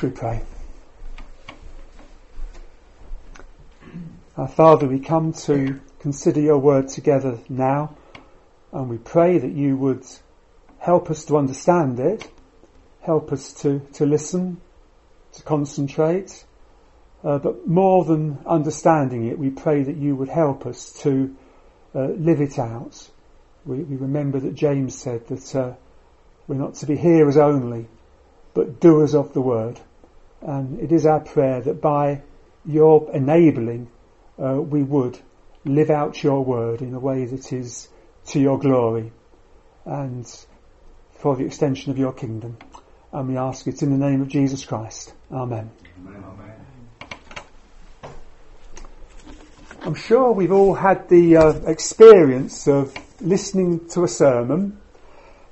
Shall we pray? Our Father, we come to consider your word together now, and we pray that you would help us to understand it, help us to, to listen, to concentrate, uh, but more than understanding it, we pray that you would help us to uh, live it out. We, we, remember that James said that uh, we're not to be hearers only, but doers of the word. And it is our prayer that by your enabling, uh, we would live out your word in a way that is to your glory and for the extension of your kingdom. And we ask it in the name of Jesus Christ. Amen. Amen. I'm sure we've all had the uh, experience of listening to a sermon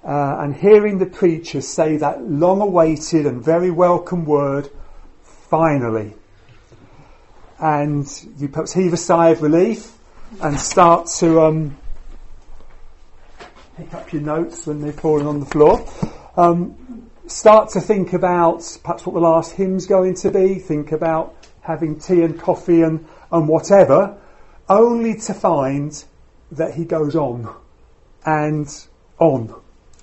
uh, and hearing the preacher say that long awaited and very welcome word, finally. And you perhaps heave a sigh of relief and start to um, pick up your notes when they're falling on the floor. Um, start to think about perhaps what the last hymn's going to be, think about having tea and coffee and, and whatever, only to find that he goes on and on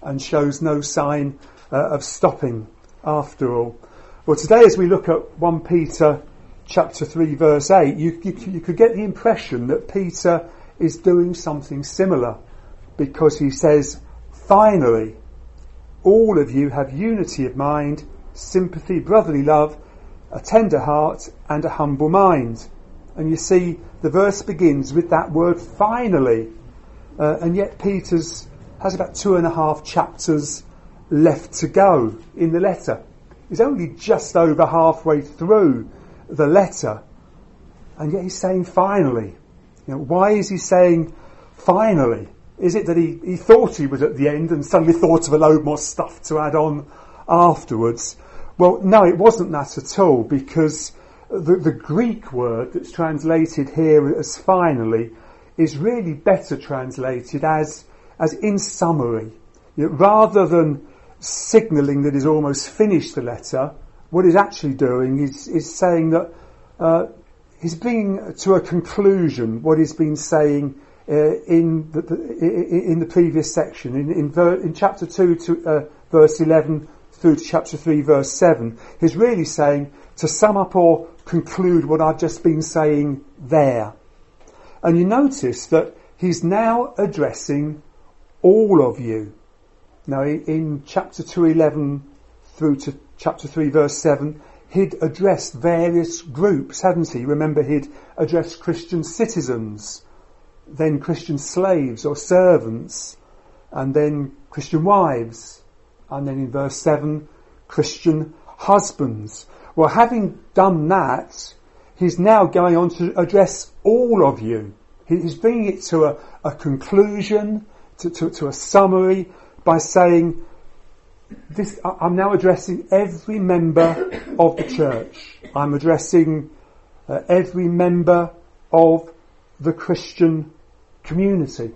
and shows no sign uh, of stopping after all. Well, today as we look at 1 Peter chapter 3 verse 8, you, you, you could get the impression that Peter is doing something similar because he says, finally, all of you have unity of mind, sympathy, brotherly love, a tender heart and a humble mind. And you see, the verse begins with that word finally. Uh, and yet Peter's has about two and a half chapters left to go in the letter. He's only just over halfway through the letter. And yet he's saying finally. You know, why is he saying finally? Is it that he, he thought he was at the end and suddenly thought of a load more stuff to add on afterwards? Well, no, it wasn't that at all because the, the Greek word that's translated here as finally is really better translated as, as in summary. You know, rather than signalling that he's almost finished the letter, what he's actually doing is, is saying that uh, he's bringing to a conclusion what he's been saying uh, in, the, in the previous section. In, in, ver, in chapter 2 to uh, verse 11 through to chapter 3 verse 7, he's really saying to sum up or conclude what I've just been saying there. And you notice that he's now addressing all of you. Now in chapter 211 through to chapter 3 verse 7, he'd addressed various groups, hadn't he? Remember he'd addressed Christian citizens, then Christian slaves or servants, and then Christian wives, and then in verse 7, Christian husbands. Well, having done that, he's now going on to address all of you. He's bringing it to a, a conclusion, to, to, to a summary by saying, this, I'm now addressing every member of the church. I'm addressing uh, every member of the Christian community,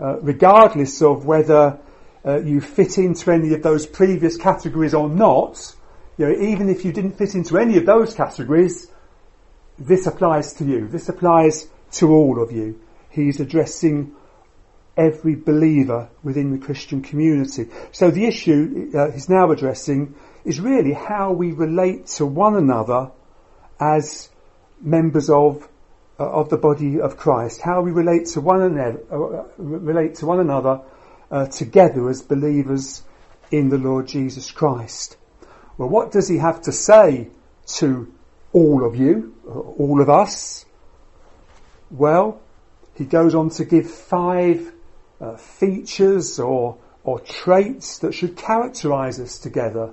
uh, regardless of whether uh, you fit into any of those previous categories or not. You know, even if you didn't fit into any of those categories, this applies to you. This applies to all of you. He's addressing every believer within the Christian community. So the issue uh, he's now addressing is really how we relate to one another as members of uh, of the body of Christ. How we relate to one another, uh, relate to one another uh, together as believers in the Lord Jesus Christ. Well, what does he have to say to all of you, all of us? Well, he goes on to give five uh, features or, or traits that should characterize us together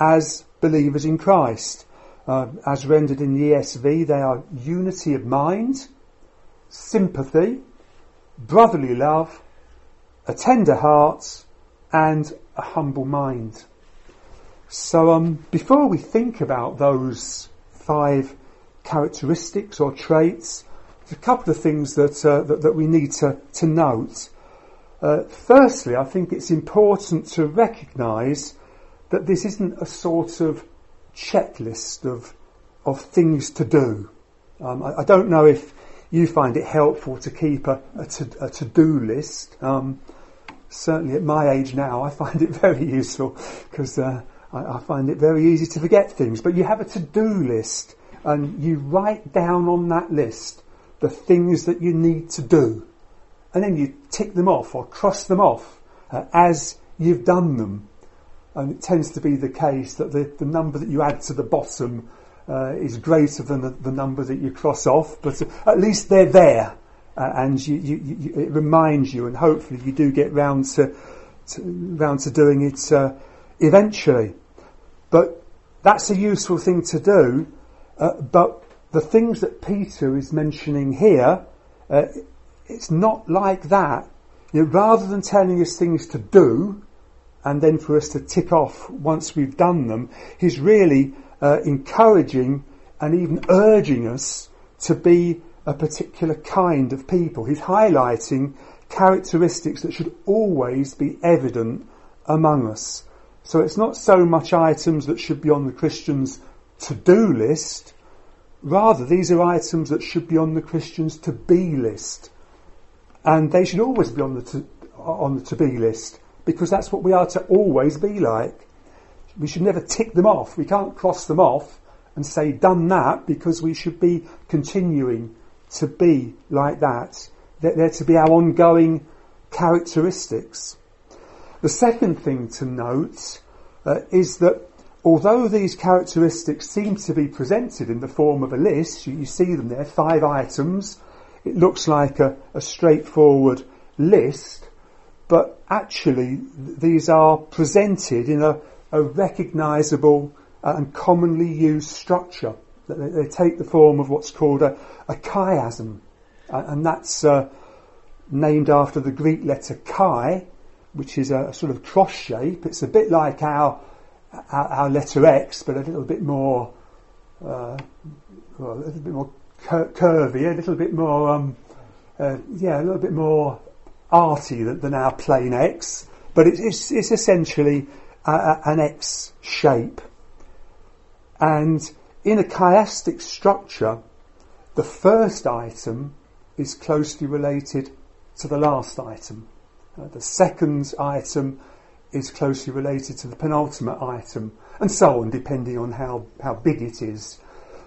as believers in Christ. Uh, as rendered in the ESV, they are unity of mind, sympathy, brotherly love, a tender heart, and a humble mind. So, um, before we think about those five characteristics or traits, there's a couple of things that, uh, that, that, we need to, to note. Uh, firstly, I think it's important to recognise that this isn't a sort of checklist of of things to do. Um, I, I, don't know if you find it helpful to keep a, a, to, a to-do list. Um, certainly at my age now, I find it very useful because uh, I, I, find it very easy to forget things. But you have a to-do list and you write down on that list the things that you need to do. And then you tick them off or cross them off uh, as you've done them. And it tends to be the case that the, the number that you add to the bottom uh, is greater than the, the, number that you cross off, but at least they're there. Uh, and you, you, you, it reminds you, and hopefully you do get round to, to round to doing it uh, eventually. But that's a useful thing to do. Uh, but the things that Peter is mentioning here, uh, it's not like that. You know, rather than telling us things to do, and then for us to tick off once we've done them, he's really uh, encouraging and even urging us to be a particular kind of people. He's highlighting characteristics that should always be evident among us. So it's not so much items that should be on the Christian's to-do list, rather these are items that should be on the Christian's to-be list. And they should always be on the to, on the to-be list because that's what we are to always be like we should never tick them off. We can't cross them off and say done that because we should be continuing to be like that. They're, they're to be our ongoing characteristics. The second thing to note uh, is that although these characteristics seem to be presented in the form of a list, you, you see them there, five items, it looks like a, a straightforward list, but actually these are presented in a a recognisable and commonly used structure. They, they, take the form of what's called a, a chiasm, and that's uh, named after the Greek letter chi, which is a, a, sort of cross shape. It's a bit like our our, our letter X, but a little bit more, uh, well, a little bit more cur- curvy, a little bit more, um, uh, yeah, a little bit more arty than, than our plain X. But it, it's, it's essentially a, an X shape. And in a chiastic structure, the first item is closely related to the last item. Uh, the second item is closely related to the penultimate item, and so on, depending on how, how big it is.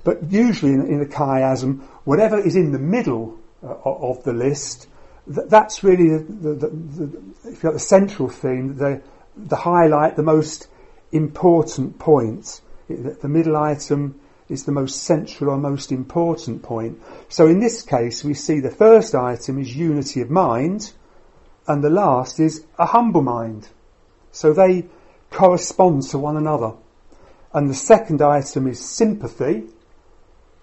But usually in, in a chiasm, whatever is in the middle uh, of the list, th- that's really the, the, the, if you like, the central theme, the, the highlight, the most important point. The middle item is the most central or most important point. So in this case, we see the first item is unity of mind, and the last is a humble mind. So they correspond to one another. And the second item is sympathy,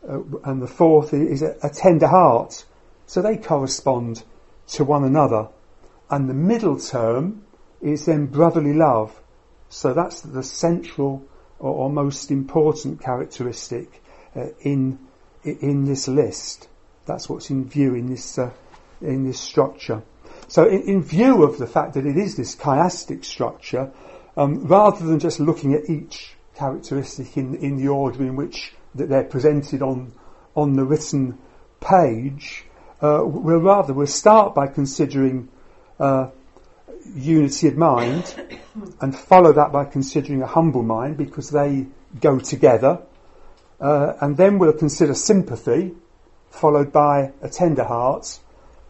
and the fourth is a, a tender heart. So they correspond to one another. And the middle term is then brotherly love. So that's the central or, or most important characteristic uh, in in this list. That's what's in view in this uh, in this structure. So, in, in, view of the fact that it is this chiastic structure, um, rather than just looking at each characteristic in, in the order in which that they're presented on on the written page, uh, we'll rather we'll start by considering uh, unity of mind and follow that by considering a humble mind because they go together. Uh, and then we'll consider sympathy, followed by a tender heart,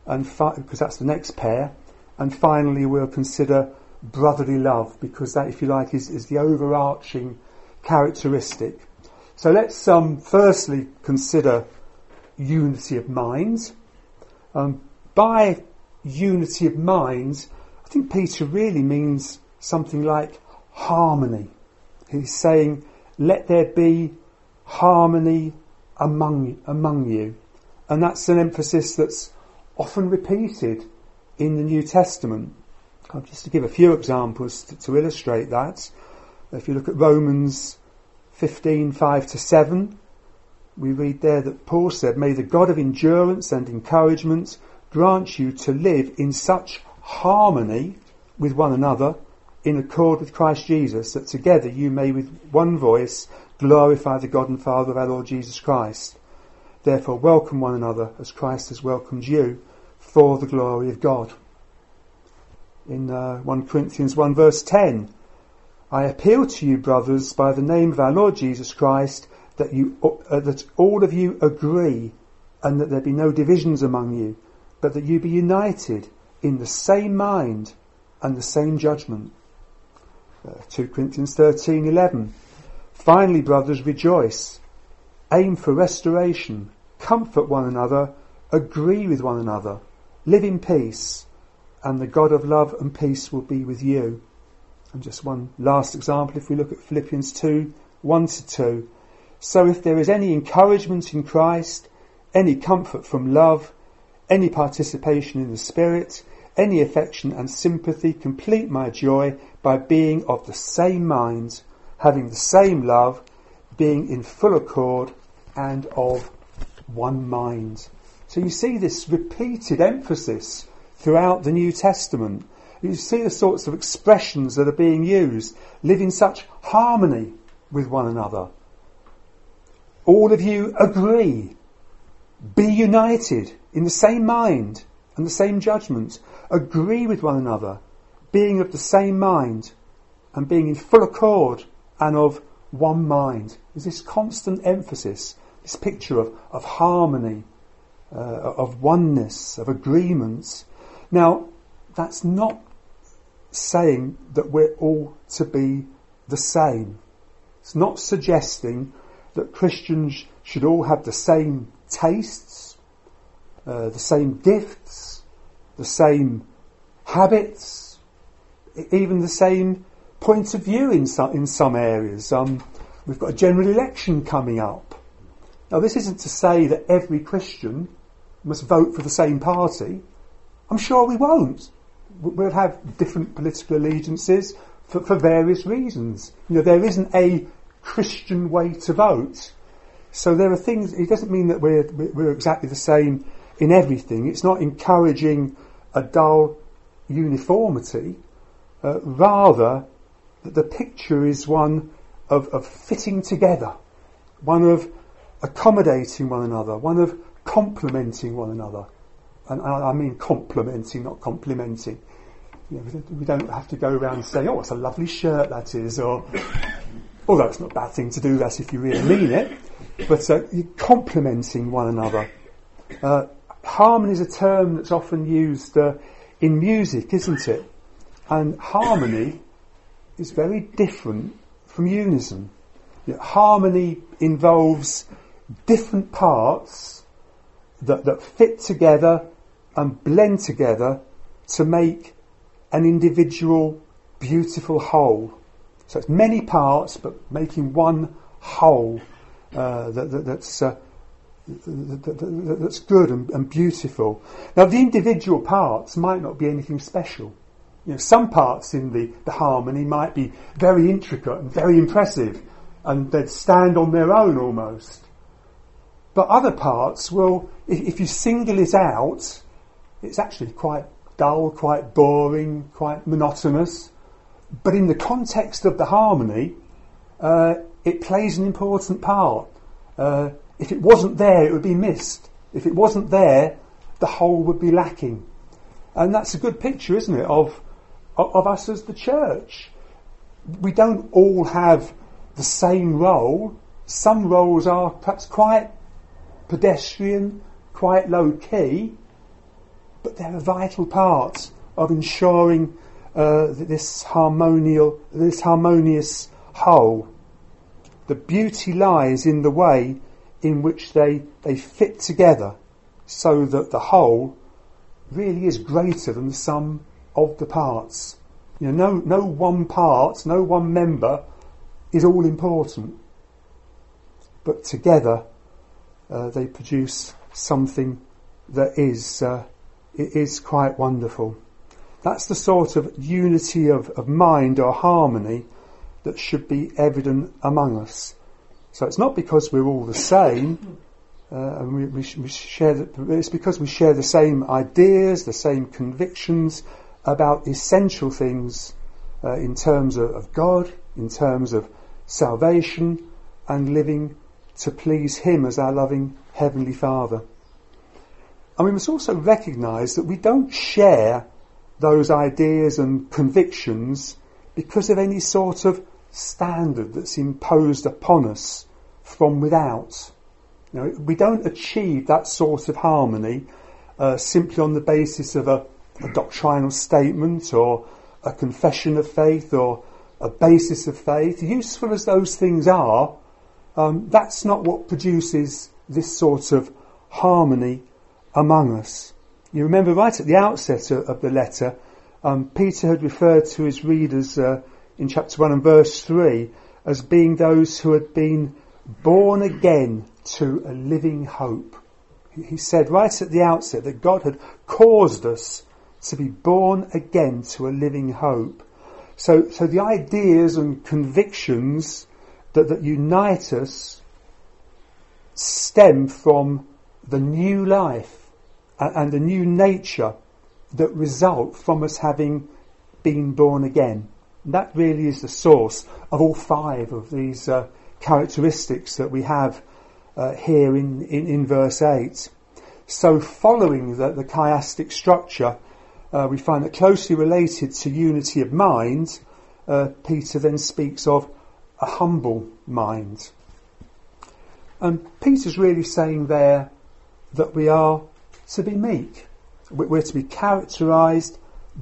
and fi- because that's the next pair. And finally, we'll consider brotherly love because that, if you like, is, is the overarching characteristic. So let's um, firstly consider unity of mind. Um, by unity of mind, I think Peter really means something like harmony. He's saying, let there be harmony among, among you. And that's an emphasis that's often repeated in the New Testament. Just to give a few examples to, to illustrate that, if you look at Romans 15, 5 to 7, we read there that Paul said, May the God of endurance and encouragement grant you to live in such harmony with one another in accord with Christ Jesus, that together you may with one voice glorify the God and Father of our Lord Jesus Christ. Therefore welcome one another as Christ has welcomed you for the glory of God. In uh, 1 Corinthians 1 verse 10, I appeal to you brothers by the name of our Lord Jesus Christ that you, uh, that all of you agree and that there be no divisions among you, but that you be united in the same mind and the same judgment. Uh, 2 Corinthians 13:11 Finally brothers rejoice. Aim for restoration. Comfort one another. Agree with one another. Live in peace and the God of love and peace will be with you. And just one last example if we look at Philippians 2 1 to 2 so if there is any encouragement in Christ any comfort from love any participation in the Spirit any affection and sympathy, complete my joy by being of the same mind, having the same love, being in full accord and of one mind. So you see this repeated emphasis throughout the New Testament. You see the sorts of expressions that are being used. Live in such harmony with one another. All of you agree. Be united in the same mind and the same judgment agree with one another, being of the same mind, and being in full accord and of one mind. There's this constant emphasis, this picture of, of harmony, uh, of oneness, of agreements. Now, that's not saying that we're all to be the same. It's not suggesting that Christians should all have the same tastes, uh, the same gifts, the same habits, even the same point of view in some, in some areas. Um, we've got a general election coming up. Now, this isn't to say that every Christian must vote for the same party. I'm sure we won't. We'll have different political allegiances for, for various reasons. You know, there isn't a Christian way to vote. So there are things, it doesn't mean that we're, we're exactly the same in everything. It's not encouraging a dull uniformity, uh, rather that the picture is one of, of fitting together, one of accommodating one another, one of complementing one another. And I, mean complimenting, not complimenting. You know, we don't have to go around saying, oh, it's a lovely shirt that is, or, although it's not a bad thing to do that if you really mean it, but uh, complementing one another. Uh, harmony is a term that's often used uh, in music, isn't it? And harmony is very different from unison. You know, harmony involves different parts that, that fit together and blend together to make an individual beautiful whole. So it's many parts, but making one whole uh, that, that, that's uh, that's good and, and, beautiful. Now, the individual parts might not be anything special. You know, some parts in the, the harmony might be very intricate and very impressive, and they'd stand on their own almost. But other parts, well, if, if you single it out, it's actually quite dull, quite boring, quite monotonous. But in the context of the harmony, uh, it plays an important part. Uh, if it wasn't there, it would be missed. If it wasn't there, the whole would be lacking. And that's a good picture, isn't it, of, of us as the church. We don't all have the same role. Some roles are perhaps quite pedestrian, quite low key, but they're a vital part of ensuring uh, this harmonial, this harmonious whole. The beauty lies in the way in which they, they fit together so that the whole really is greater than the sum of the parts. You know, no, no one part, no one member is all important. But together uh, they produce something that is, uh, it is quite wonderful. That's the sort of unity of, of mind or harmony that should be evident among us. So it's not because we're all the same, uh, and we, we, we share. The, it's because we share the same ideas, the same convictions about essential things uh, in terms of, of, God, in terms of salvation, and living to please Him as our loving Heavenly Father. And we must also recognise that we don't share those ideas and convictions because of any sort of standard that's imposed upon us from without. You know, we don't achieve that sort of harmony uh, simply on the basis of a, a doctrinal statement or a confession of faith or a basis of faith. Useful as those things are, um, that's not what produces this sort of harmony among us. You remember right at the outset of, the letter, um, Peter had referred to his readers uh, in chapter 1 and verse 3 as being those who had been born again to a living hope. He said right at the outset that God had caused us to be born again to a living hope. So, so the ideas and convictions that, that unite us stem from the new life and the new nature that result from us having been born again. That really is the source of all five of these uh, characteristics that we have uh, here in, in, in, verse 8. So, following the, the chiastic structure, uh, we find that closely related to unity of mind, uh, Peter then speaks of a humble mind. And Peter's really saying there that we are to be meek. We're to be characterised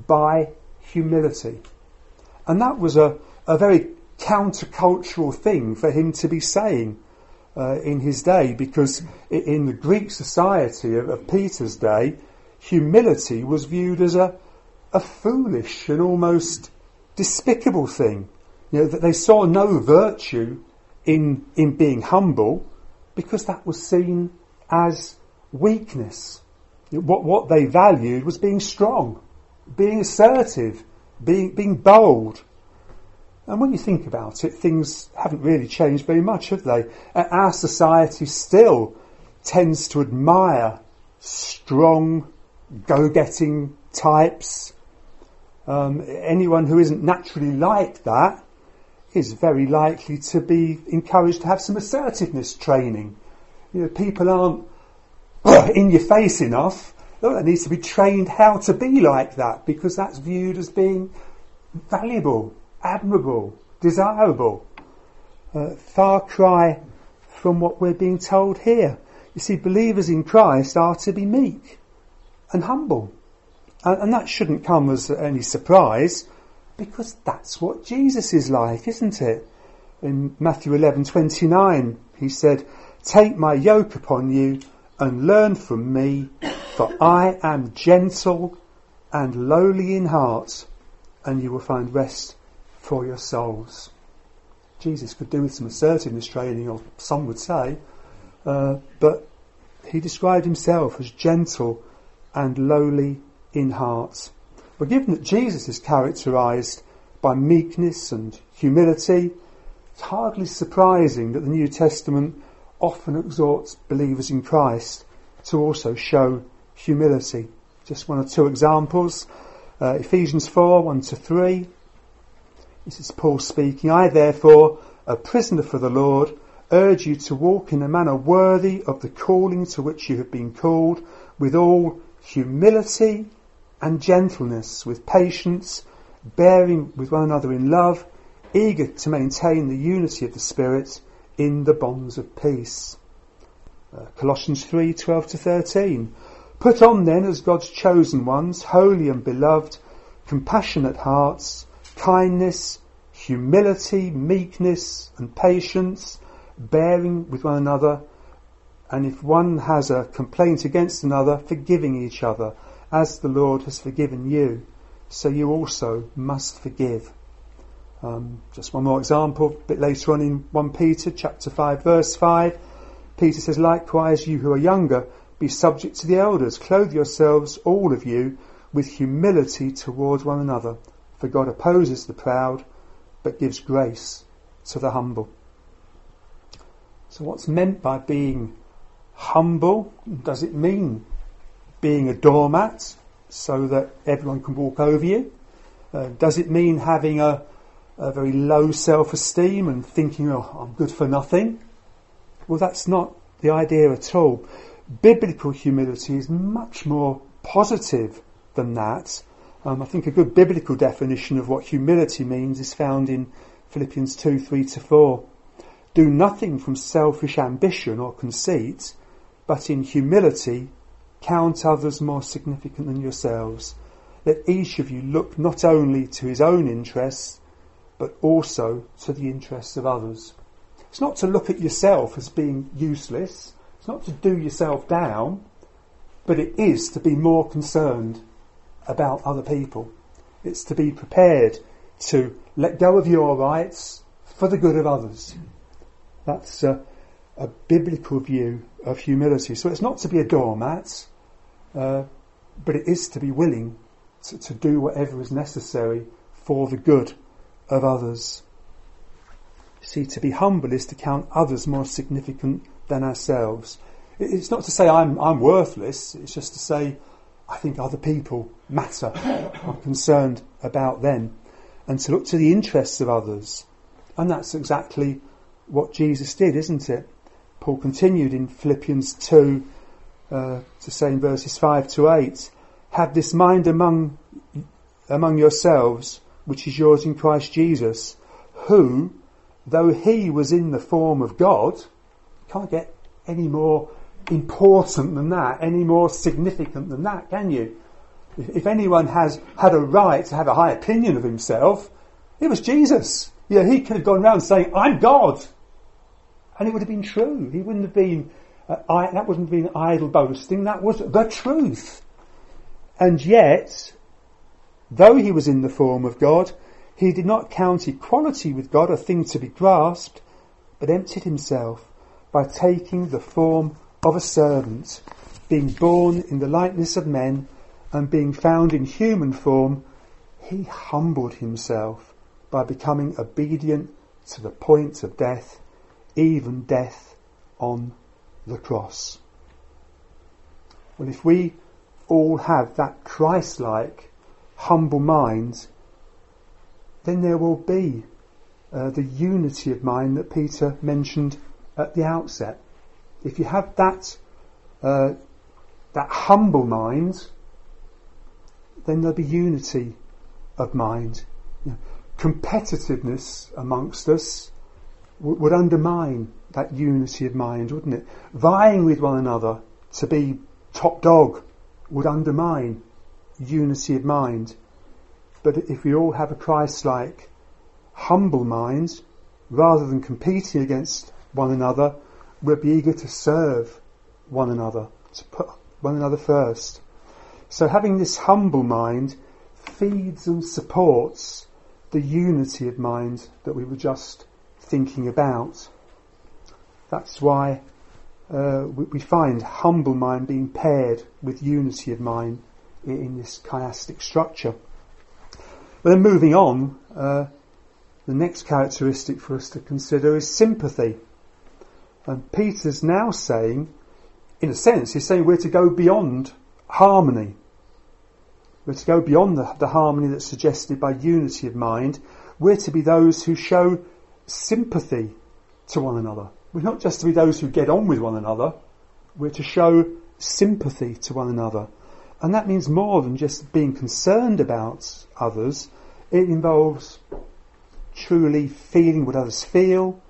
by humility. And that was a, a very countercultural thing for him to be saying uh, in his day because in the Greek society of, of, Peter's day, humility was viewed as a, a foolish and almost despicable thing. You know, that they saw no virtue in, in being humble because that was seen as weakness. What, what they valued was being strong, being assertive, being, being bold. And when you think about it, things haven't really changed very much, have they? Our society still tends to admire strong, go-getting types. Um, anyone who isn't naturally like that is very likely to be encouraged to have some assertiveness training. You know, people aren't in your face enough that needs to be trained how to be like that because that's viewed as being valuable, admirable, desirable. Uh, far cry from what we're being told here. You see, believers in Christ are to be meek and humble. And, and that shouldn't come as any surprise because that's what Jesus is like, isn't it? In Matthew 11:29, he said, "Take my yoke upon you and learn from me, for I am gentle and lowly in heart, and you will find rest for your souls. Jesus could do with some assertiveness training, or some would say, uh, but he described himself as gentle and lowly in heart. But given that Jesus is characterized by meekness and humility, it's hardly surprising that the New Testament often exhorts believers in Christ to also show humility. Just one or two examples. Uh, Ephesians 4, 1 to 3. This is Paul speaking. I therefore, a prisoner for the Lord, urge you to walk in a manner worthy of the calling to which you have been called, with all humility and gentleness, with patience, bearing with one another in love, eager to maintain the unity of the Spirit in the bonds of peace. Uh, Colossians 3, 12 to 13. Put on then as God's chosen ones, holy and beloved, compassionate hearts, kindness, humility, meekness and patience, bearing with one another, and if one has a complaint against another, forgiving each other, as the Lord has forgiven you, so you also must forgive. Um, just one more example, a bit later on in 1 Peter chapter 5 verse 5, Peter says, likewise you who are younger, be subject to the elders. Clothe yourselves, all of you, with humility towards one another. For God opposes the proud, but gives grace to the humble. So what's meant by being humble? Does it mean being a doormat so that everyone can walk over you? Uh, does it mean having a, a very low self-esteem and thinking, oh, I'm good for nothing. Well, that's not the idea at all. Biblical humility is much more positive than that. Um, I think a good biblical definition of what humility means is found in Philippians 2, 3 to 4. Do nothing from selfish ambition or conceit, but in humility count others more significant than yourselves. Let each of you look not only to his own interests, but also to the interests of others. It's not to look at yourself as being useless. It's not to do yourself down, but it is to be more concerned about other people. It's to be prepared to let go of your rights for the good of others. That's a, a biblical view of humility. So it's not to be a doormat, uh, but it is to be willing to, to do whatever is necessary for the good of others. See, to be humble is to count others more significant than ourselves. It's not to say I'm, I'm worthless, it's just to say I think other people matter. I'm concerned about them. And to look to the interests of others. And that's exactly what Jesus did, isn't it? Paul continued in Philippians 2 uh, to say in verses 5 to 8, Have this mind among, among yourselves, which is yours in Christ Jesus, who, though he was in the form of God, can't get any more important than that, any more significant than that, can you? If, anyone has had a right to have a high opinion of himself, it was Jesus. Yeah, he could have gone around saying, I'm God. And it would have been true. He wouldn't have been, uh, I, that wouldn't have been idle boasting, that was the truth. And yet, though he was in the form of God, he did not count equality with God a thing to be grasped, but emptied himself by taking the form of a servant, being born in the likeness of men, and being found in human form, he humbled himself by becoming obedient to the point of death, even death on the cross. Well, if we all have that Christ-like, humble mind, then there will be uh, the unity of mind that Peter mentioned at the outset if you have that uh, that humble mind, then there'll be unity of mind. You know, competitiveness amongst us w- would undermine that unity of mind, wouldn't it? Vying with one another to be top dog would undermine unity of mind. But if we all have a Christ-like, humble mind, rather than competing against one another, we'll be eager to serve one another, to put one another first. So having this humble mind feeds and supports the unity of mind that we were just thinking about. That's why uh, we, find humble mind being paired with unity of mind in, this chiastic structure. But then moving on, uh, the next characteristic for us to consider is sympathy. And Peter's now saying, in a sense, he's saying we're to go beyond harmony. We're to go beyond the, the harmony that's suggested by unity of mind. We're to be those who show sympathy to one another. We're not just to be those who get on with one another. We're to show sympathy to one another. And that means more than just being concerned about others. It involves truly feeling what others feel,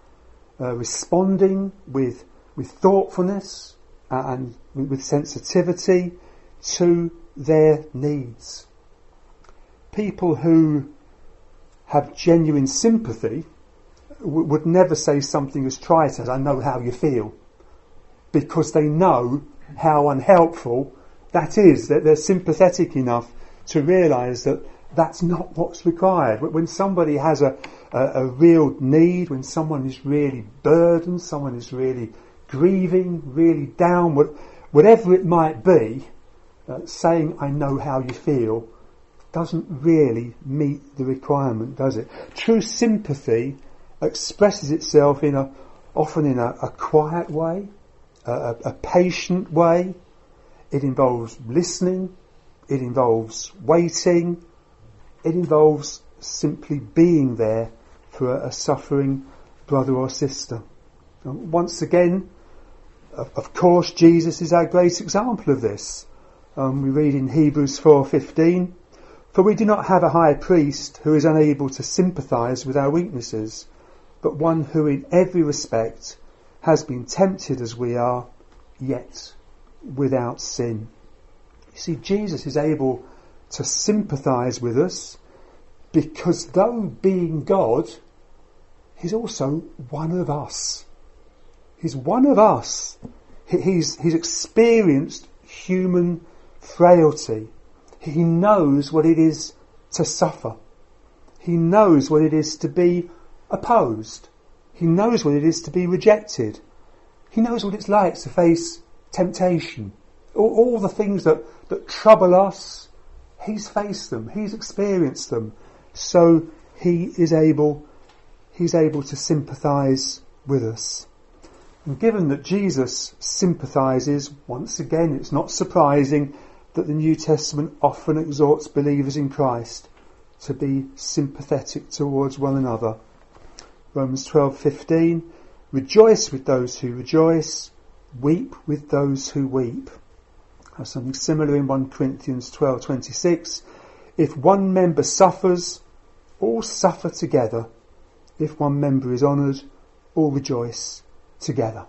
uh, responding with with thoughtfulness and with sensitivity to their needs. People who have genuine sympathy w- would never say something as trite as "I know how you feel," because they know how unhelpful that is. That they're sympathetic enough to realise that that's not what's required. When somebody has a, a, a, real need, when someone is really burdened, someone is really grieving, really down, whatever it might be, uh, saying, I know how you feel, doesn't really meet the requirement, does it? True sympathy expresses itself in a, often in a, a quiet way, a, a patient way. It involves listening. It involves waiting it involves simply being there for a, suffering brother or sister. And once again, of, of, course, Jesus is our great example of this. Um, we read in Hebrews 4:15, "For we do not have a high priest who is unable to sympathise with our weaknesses, but one who in every respect has been tempted as we are, yet without sin." You see, Jesus is able to sympathise with us because though being God, he's also one of us. He's one of us. He's, he's experienced human frailty. He knows what it is to suffer. He knows what it is to be opposed. He knows what it is to be rejected. He knows what it's like to face temptation. All, all the things that, that trouble us, he's faced them. He's experienced them so he is able, he's able to sympathise with us. And given that Jesus sympathises, once again, it's not surprising that the New Testament often exhorts believers in Christ to be sympathetic towards one another. Romans 12:15 Rejoice with those who rejoice, weep with those who weep. Have something similar in 1 Corinthians 12:26. If one member suffers, all suffer together. If one member is honoured, all rejoice together.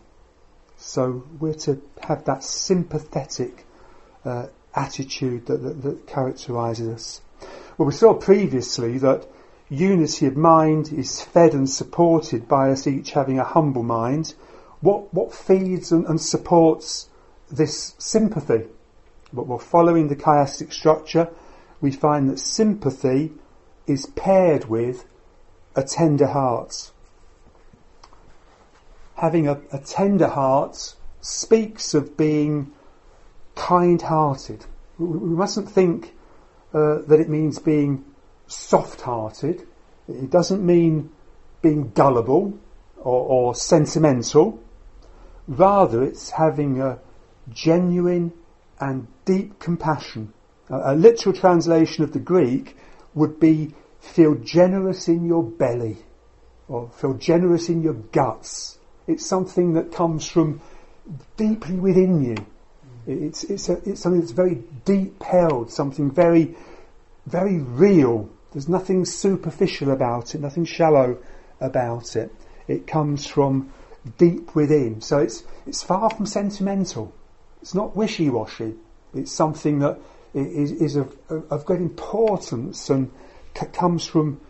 So we're to have that sympathetic uh, attitude that, that, that characterises us. Well, we saw previously that unity of mind is fed and supported by us each having a humble mind. What, what feeds and, and supports this sympathy? But well, following the chiastic structure, we find that sympathy is paired with a tender heart. Having a, a tender heart speaks of being kind-hearted. We, we mustn't think uh, that it means being soft-hearted. It doesn't mean being gullible or, or sentimental. Rather, it's having a genuine and deep compassion. A, a literal translation of the Greek would be feel generous in your belly or feel generous in your guts. It's something that comes from deeply within you. It's, it's, a, it's something that's very deep held, something very, very real. There's nothing superficial about it, nothing shallow about it. It comes from deep within. So it's, it's far from sentimental. It's not wishy-washy. It's something that is, is of, of great importance and c- comes from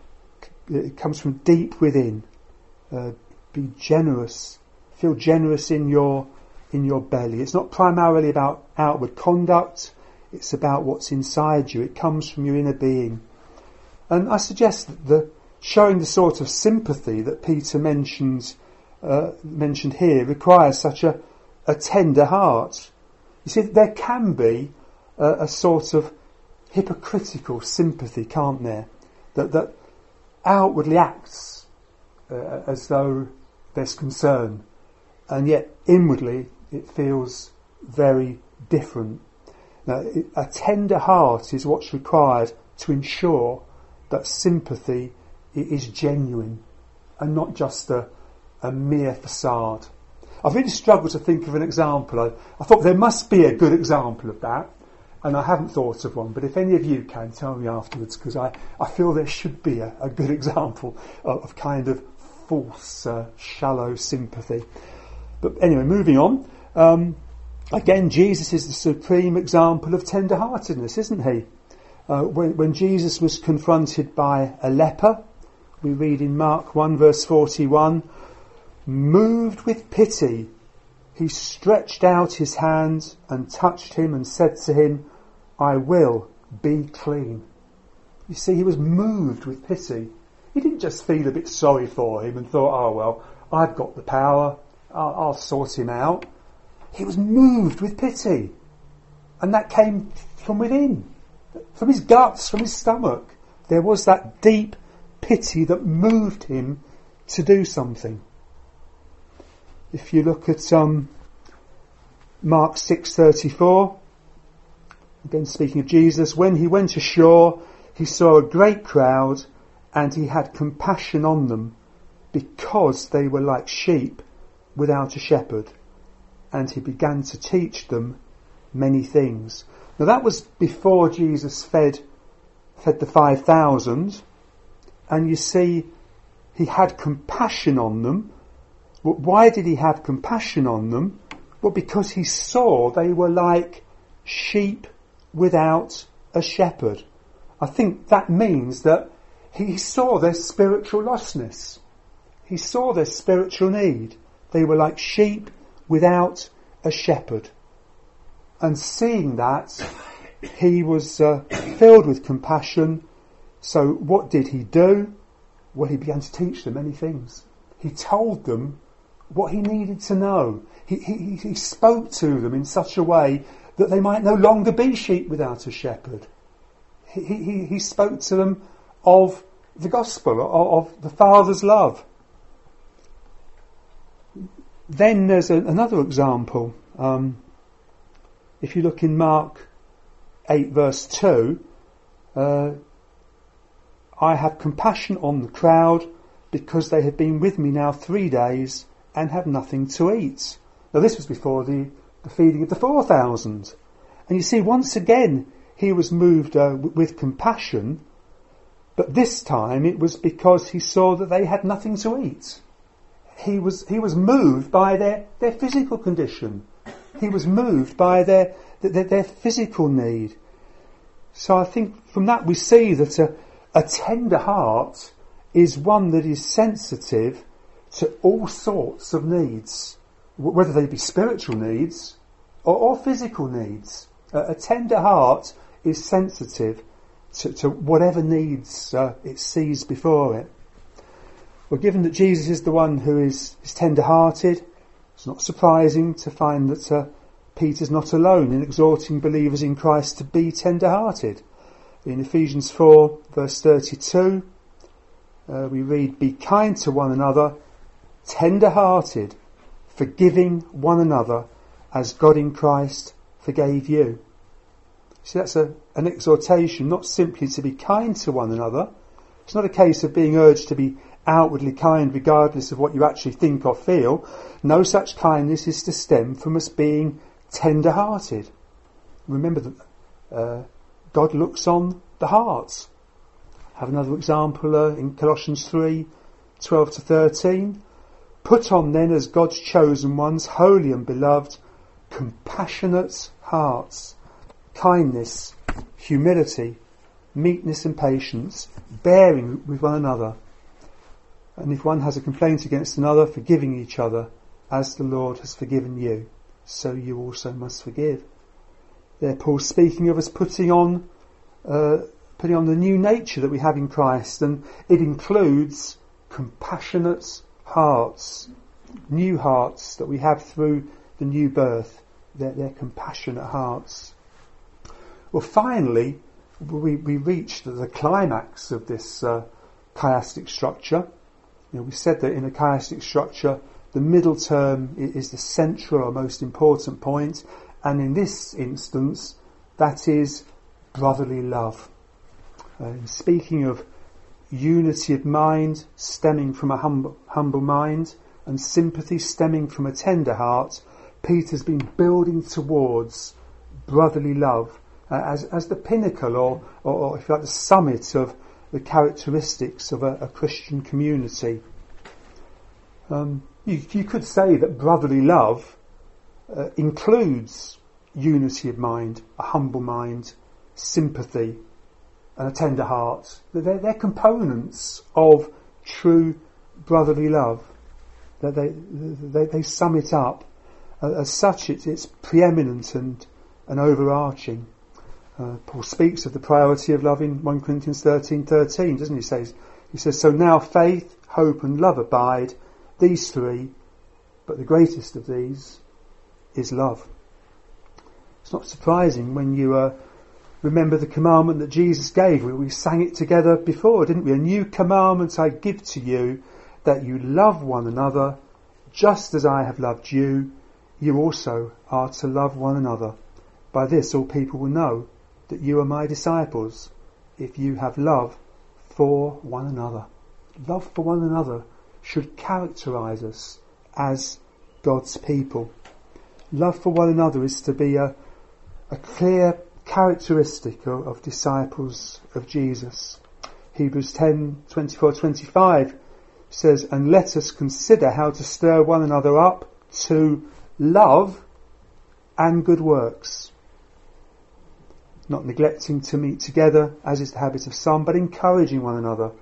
it comes from deep within. Uh, be generous. Feel generous in your in your belly. It's not primarily about outward conduct. It's about what's inside you. It comes from your inner being. And I suggest that the showing the sort of sympathy that Peter mentions uh, mentioned here requires such a, a tender heart. You see, there can be a, a sort of hypocritical sympathy, can't there? That, that outwardly acts uh, as though there's concern, and yet inwardly it feels very different. Now, a tender heart is what's required to ensure that sympathy is genuine and not just a, a mere facade. I've really struggled to think of an example. I, I, thought there must be a good example of that and I haven't thought of one, but if any of you can, tell me afterwards, because I, I feel there should be a, a good example of, of kind of false, uh, shallow sympathy. But anyway, moving on. Um, again, Jesus is the supreme example of tender-heartedness, isn't he? Uh, when, when Jesus was confronted by a leper, we read in Mark 1 verse 41, moved with pity, he stretched out his hand and touched him and said to him, I will be clean. You see, he was moved with pity. He didn't just feel a bit sorry for him and thought, oh well, I've got the power, I'll, I'll sort him out. He was moved with pity. And that came from within, from his guts, from his stomach. There was that deep pity that moved him to do something. If you look at um, Mark 6:34, Again, speaking of Jesus, when he went ashore, he saw a great crowd and he had compassion on them because they were like sheep without a shepherd. And he began to teach them many things. Now that was before Jesus fed, fed the 5,000. And you see, he had compassion on them. Why did he have compassion on them? Well, because he saw they were like sheep without a shepherd. I think that means that he saw their spiritual lostness. He saw their spiritual need. They were like sheep without a shepherd. And seeing that, he was uh, filled with compassion. So what did he do? Well, he began to teach them many things. He told them what he needed to know. He, he, he spoke to them in such a way that they might no longer be sheep without a shepherd. He, he, he spoke to them of the gospel, of, of the Father's love. Then there's a, another example. Um, if you look in Mark 8 verse 2, uh, I have compassion on the crowd because they have been with me now three days and have nothing to eat. Now this was before the, the feeding of the 4,000. And you see, once again, he was moved uh, with compassion, but this time it was because he saw that they had nothing to eat. He was, he was moved by their, their physical condition. He was moved by their, their, their physical need. So I think from that we see that a, a tender heart is one that is sensitive to all sorts of needs, whether they be spiritual needs or, or physical needs. A, tender heart is sensitive to, to whatever needs uh, it sees before it. Well, given that Jesus is the one who is, is tender-hearted, it's not surprising to find that uh, Peter's not alone in exhorting believers in Christ to be tender-hearted. In Ephesians 4 verse 32, uh, we read, Be kind to one another, tender-hearted, forgiving one another as God in Christ forgave you. See, that's a, an exhortation not simply to be kind to one another. It's not a case of being urged to be outwardly kind regardless of what you actually think or feel. No such kindness is to stem from us being tender hearted. Remember that uh, God looks on the hearts. Have another example uh, in Colossians 3 12 to 13. Put on then as God's chosen ones, holy and beloved, compassionate hearts, kindness, humility, meekness and patience, bearing with one another. And if one has a complaint against another, forgiving each other, as the Lord has forgiven you so you also must forgive. There, Paul speaking of us putting on, uh, putting on the new nature that we have in Christ, and it includes compassionate hearts, new hearts that we have through the new birth. They're, they're compassionate hearts. Well, finally, we, we reach the, the climax of this uh, chiastic structure. You know, we said that in a chiastic structure, the middle term is the central or most important point, and in this instance, that is brotherly love. Uh, speaking of unity of mind stemming from a humble, humble mind and sympathy stemming from a tender heart, Peter's been building towards brotherly love uh, as, as the pinnacle or, or, or, if you like, the summit of the characteristics of a, a Christian community. Um, you, you could say that brotherly love uh, includes unity of mind, a humble mind, sympathy, and a tender heart. They're, they're components of true brotherly love. That they, they, they sum it up. As such, it's, it's preeminent and, and overarching. Uh, Paul speaks of the priority of love in 1 Corinthians 13, 13, doesn't he? Says, he says, so now faith, hope and love abide, these three, but the greatest of these is love. It's not surprising when you uh, remember the commandment that Jesus gave. We, we sang it together before, didn't we? A new commandment I give to you, that you love one another, just as I have loved you. You also are to love one another. By this all people will know that you are my disciples, if you have love for one another. Love for one another should characterize us as God's people. Love for one another is to be a, a clear characteristic of, of disciples of Jesus. Hebrews 10, 24, 25 says, and let us consider how to stir one another up to love and good works. Not neglecting to meet together, as is the habit of some, but encouraging one another,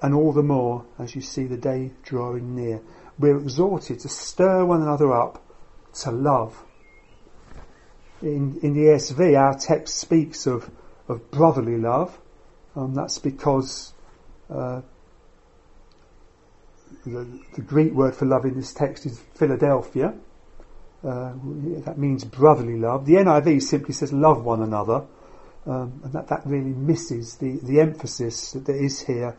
and all the more as you see the day drawing near. We're exhorted to stir one another up to love. In, in the ESV, our text speaks of, of brotherly love. Um, that's because uh, the, the, Greek word for love in this text is Philadelphia. Uh, that means brotherly love. The NIV simply says love one another, um, and that, that really misses the, the emphasis that there is here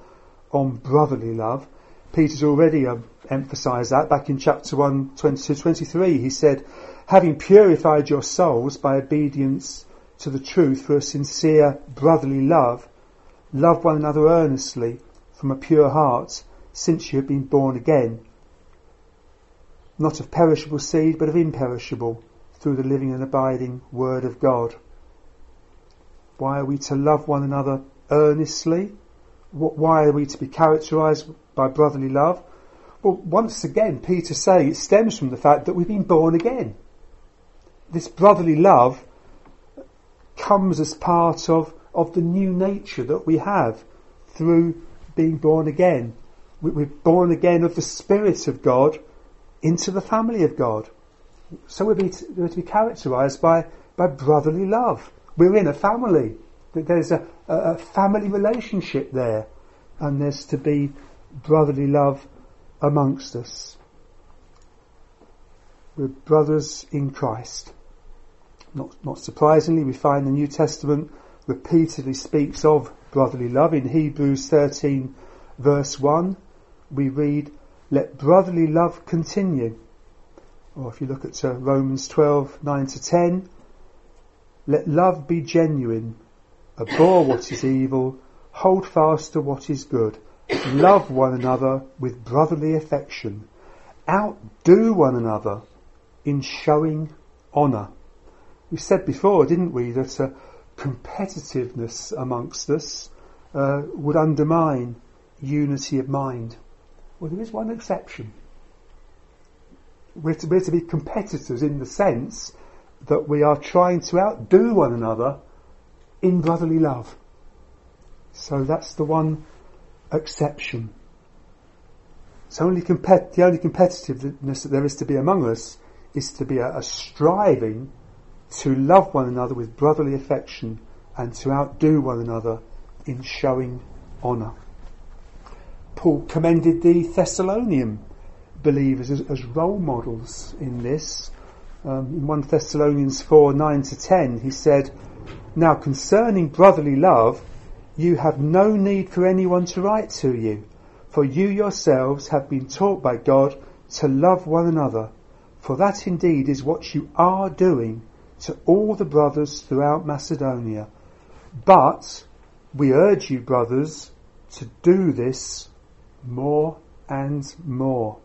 on brotherly love. Peter's already um, emphasised that back in chapter 1, 22, 23. He said, having purified your souls by obedience to the truth through a sincere brotherly love, love one another earnestly from a pure heart, since you have been born again, not of perishable seed, but of imperishable, through the living and abiding Word of God. Why are we to love one another earnestly? Why are we to be characterised by brotherly love? Well, once again, Peter saying it stems from the fact that we've been born again. This brotherly love comes as part of, of the new nature that we have through being born again. We're born again of the Spirit of God into the family of God. So we're, to, we're to be characterised by, by brotherly love. We're in a family. There's a, a family relationship there, and there's to be brotherly love amongst us. We're brothers in Christ. Not, not surprisingly, we find the New Testament repeatedly speaks of brotherly love. In Hebrews 13 verse 1, we read, let brotherly love continue. Or if you look at uh, Romans 12, 9 to 10, let love be genuine, abhor what is evil, hold fast to what is good, love one another with brotherly affection, outdo one another in showing honour. We said before, didn't we, that uh, competitiveness amongst us uh, would undermine unity of mind. Well, there is one exception. We're to, we're to be competitors in the sense that we are trying to outdo one another in brotherly love. So that's the one exception. It's only compet- the only competitiveness that there is to be among us is to be a, a striving to love one another with brotherly affection and to outdo one another in showing honour. Paul commended the Thessalonian believers as, as role models in this. Um, in 1 Thessalonians 4 9 to 10, he said, Now concerning brotherly love, you have no need for anyone to write to you, for you yourselves have been taught by God to love one another, for that indeed is what you are doing to all the brothers throughout Macedonia. But we urge you, brothers, to do this more and more.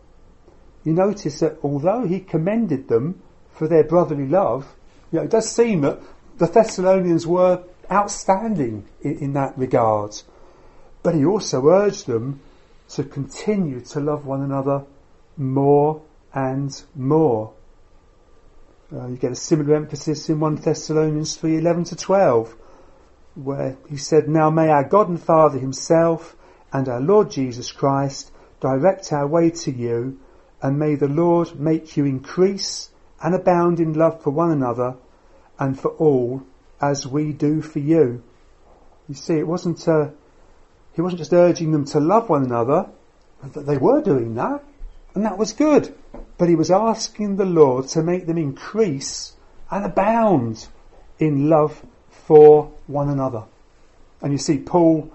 You notice that although he commended them for their brotherly love, you know, it does seem that the Thessalonians were outstanding in, in that regard. But he also urged them to continue to love one another more and more. Uh, you get a similar emphasis in 1 Thessalonians 3, 11 to 12, where he said, Now may our God and Father himself and our Lord Jesus Christ direct our way to you, and may the Lord make you increase and abound in love for one another and for all as we do for you. You see, it wasn't, uh, he wasn't just urging them to love one another, they were doing that, and that was good. But he was asking the Lord to make them increase and abound in love for one another. And you see, Paul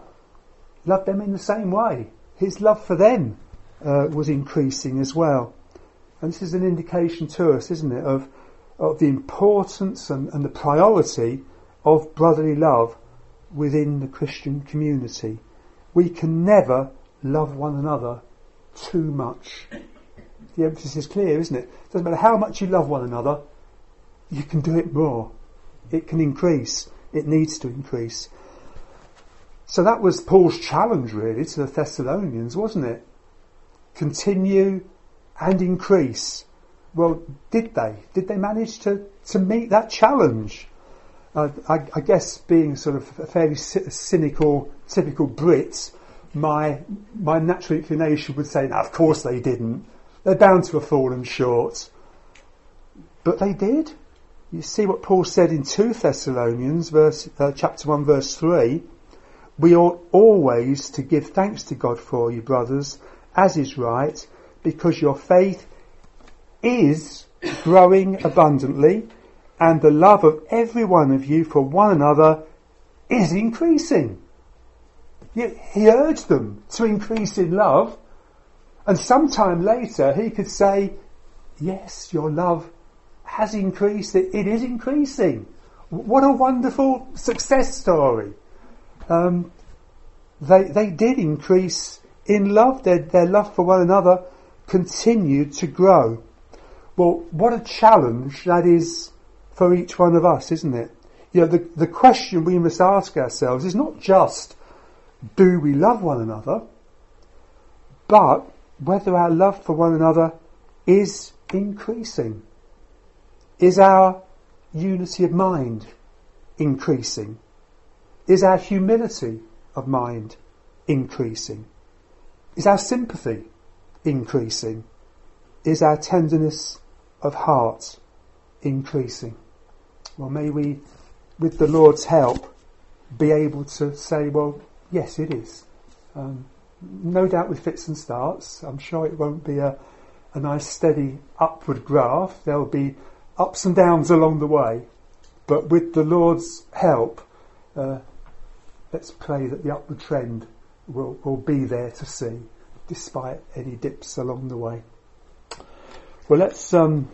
loved them in the same way. His love for them uh, was increasing as well. And this is an indication to us, isn't it, of, of the importance and, and the priority of brotherly love within the Christian community. we can never love one another too much. The emphasis is clear, isn't it? Doesn't matter how much you love one another, you can do it more. It can increase. It needs to increase. So that was Paul's challenge really to the Thessalonians, wasn't it? Continue and increase. Well, did they? Did they manage to, to meet that challenge? Uh, I, I, guess being sort of a fairly cynical, typical Brit, my my natural inclination would say, "Now, of course they didn't. They're bound to have fallen short." But they did. You see what Paul said in 2 Thessalonians, verse, uh, chapter 1, verse 3. We ought always to give thanks to God for you, brothers, as is right, because your faith is growing abundantly, and the love of every one of you for one another is increasing. He urged them to increase in love, and sometime later he could say, Yes, your love has increased, it, is increasing. What a wonderful success story. Um, they, they did increase in love, their, their love for one another continued to grow. Well, what a challenge that is for each one of us, isn't it? You know, the, the question we must ask ourselves is not just, do we love one another, but whether our love for one another is increasing. Is our unity of mind increasing? Is our humility of mind increasing? Is our sympathy increasing? Is our tenderness of heart increasing? Well, may we, with the Lord's help, be able to say, well, yes, it is. Um, no doubt with fits and starts. I'm sure it won't be a, a nice steady upward graph. There'll be ups and downs along the way, but with the Lord's help, uh, let's pray that the upward trend will, will be there to see, despite any dips along the way. Well, let's um,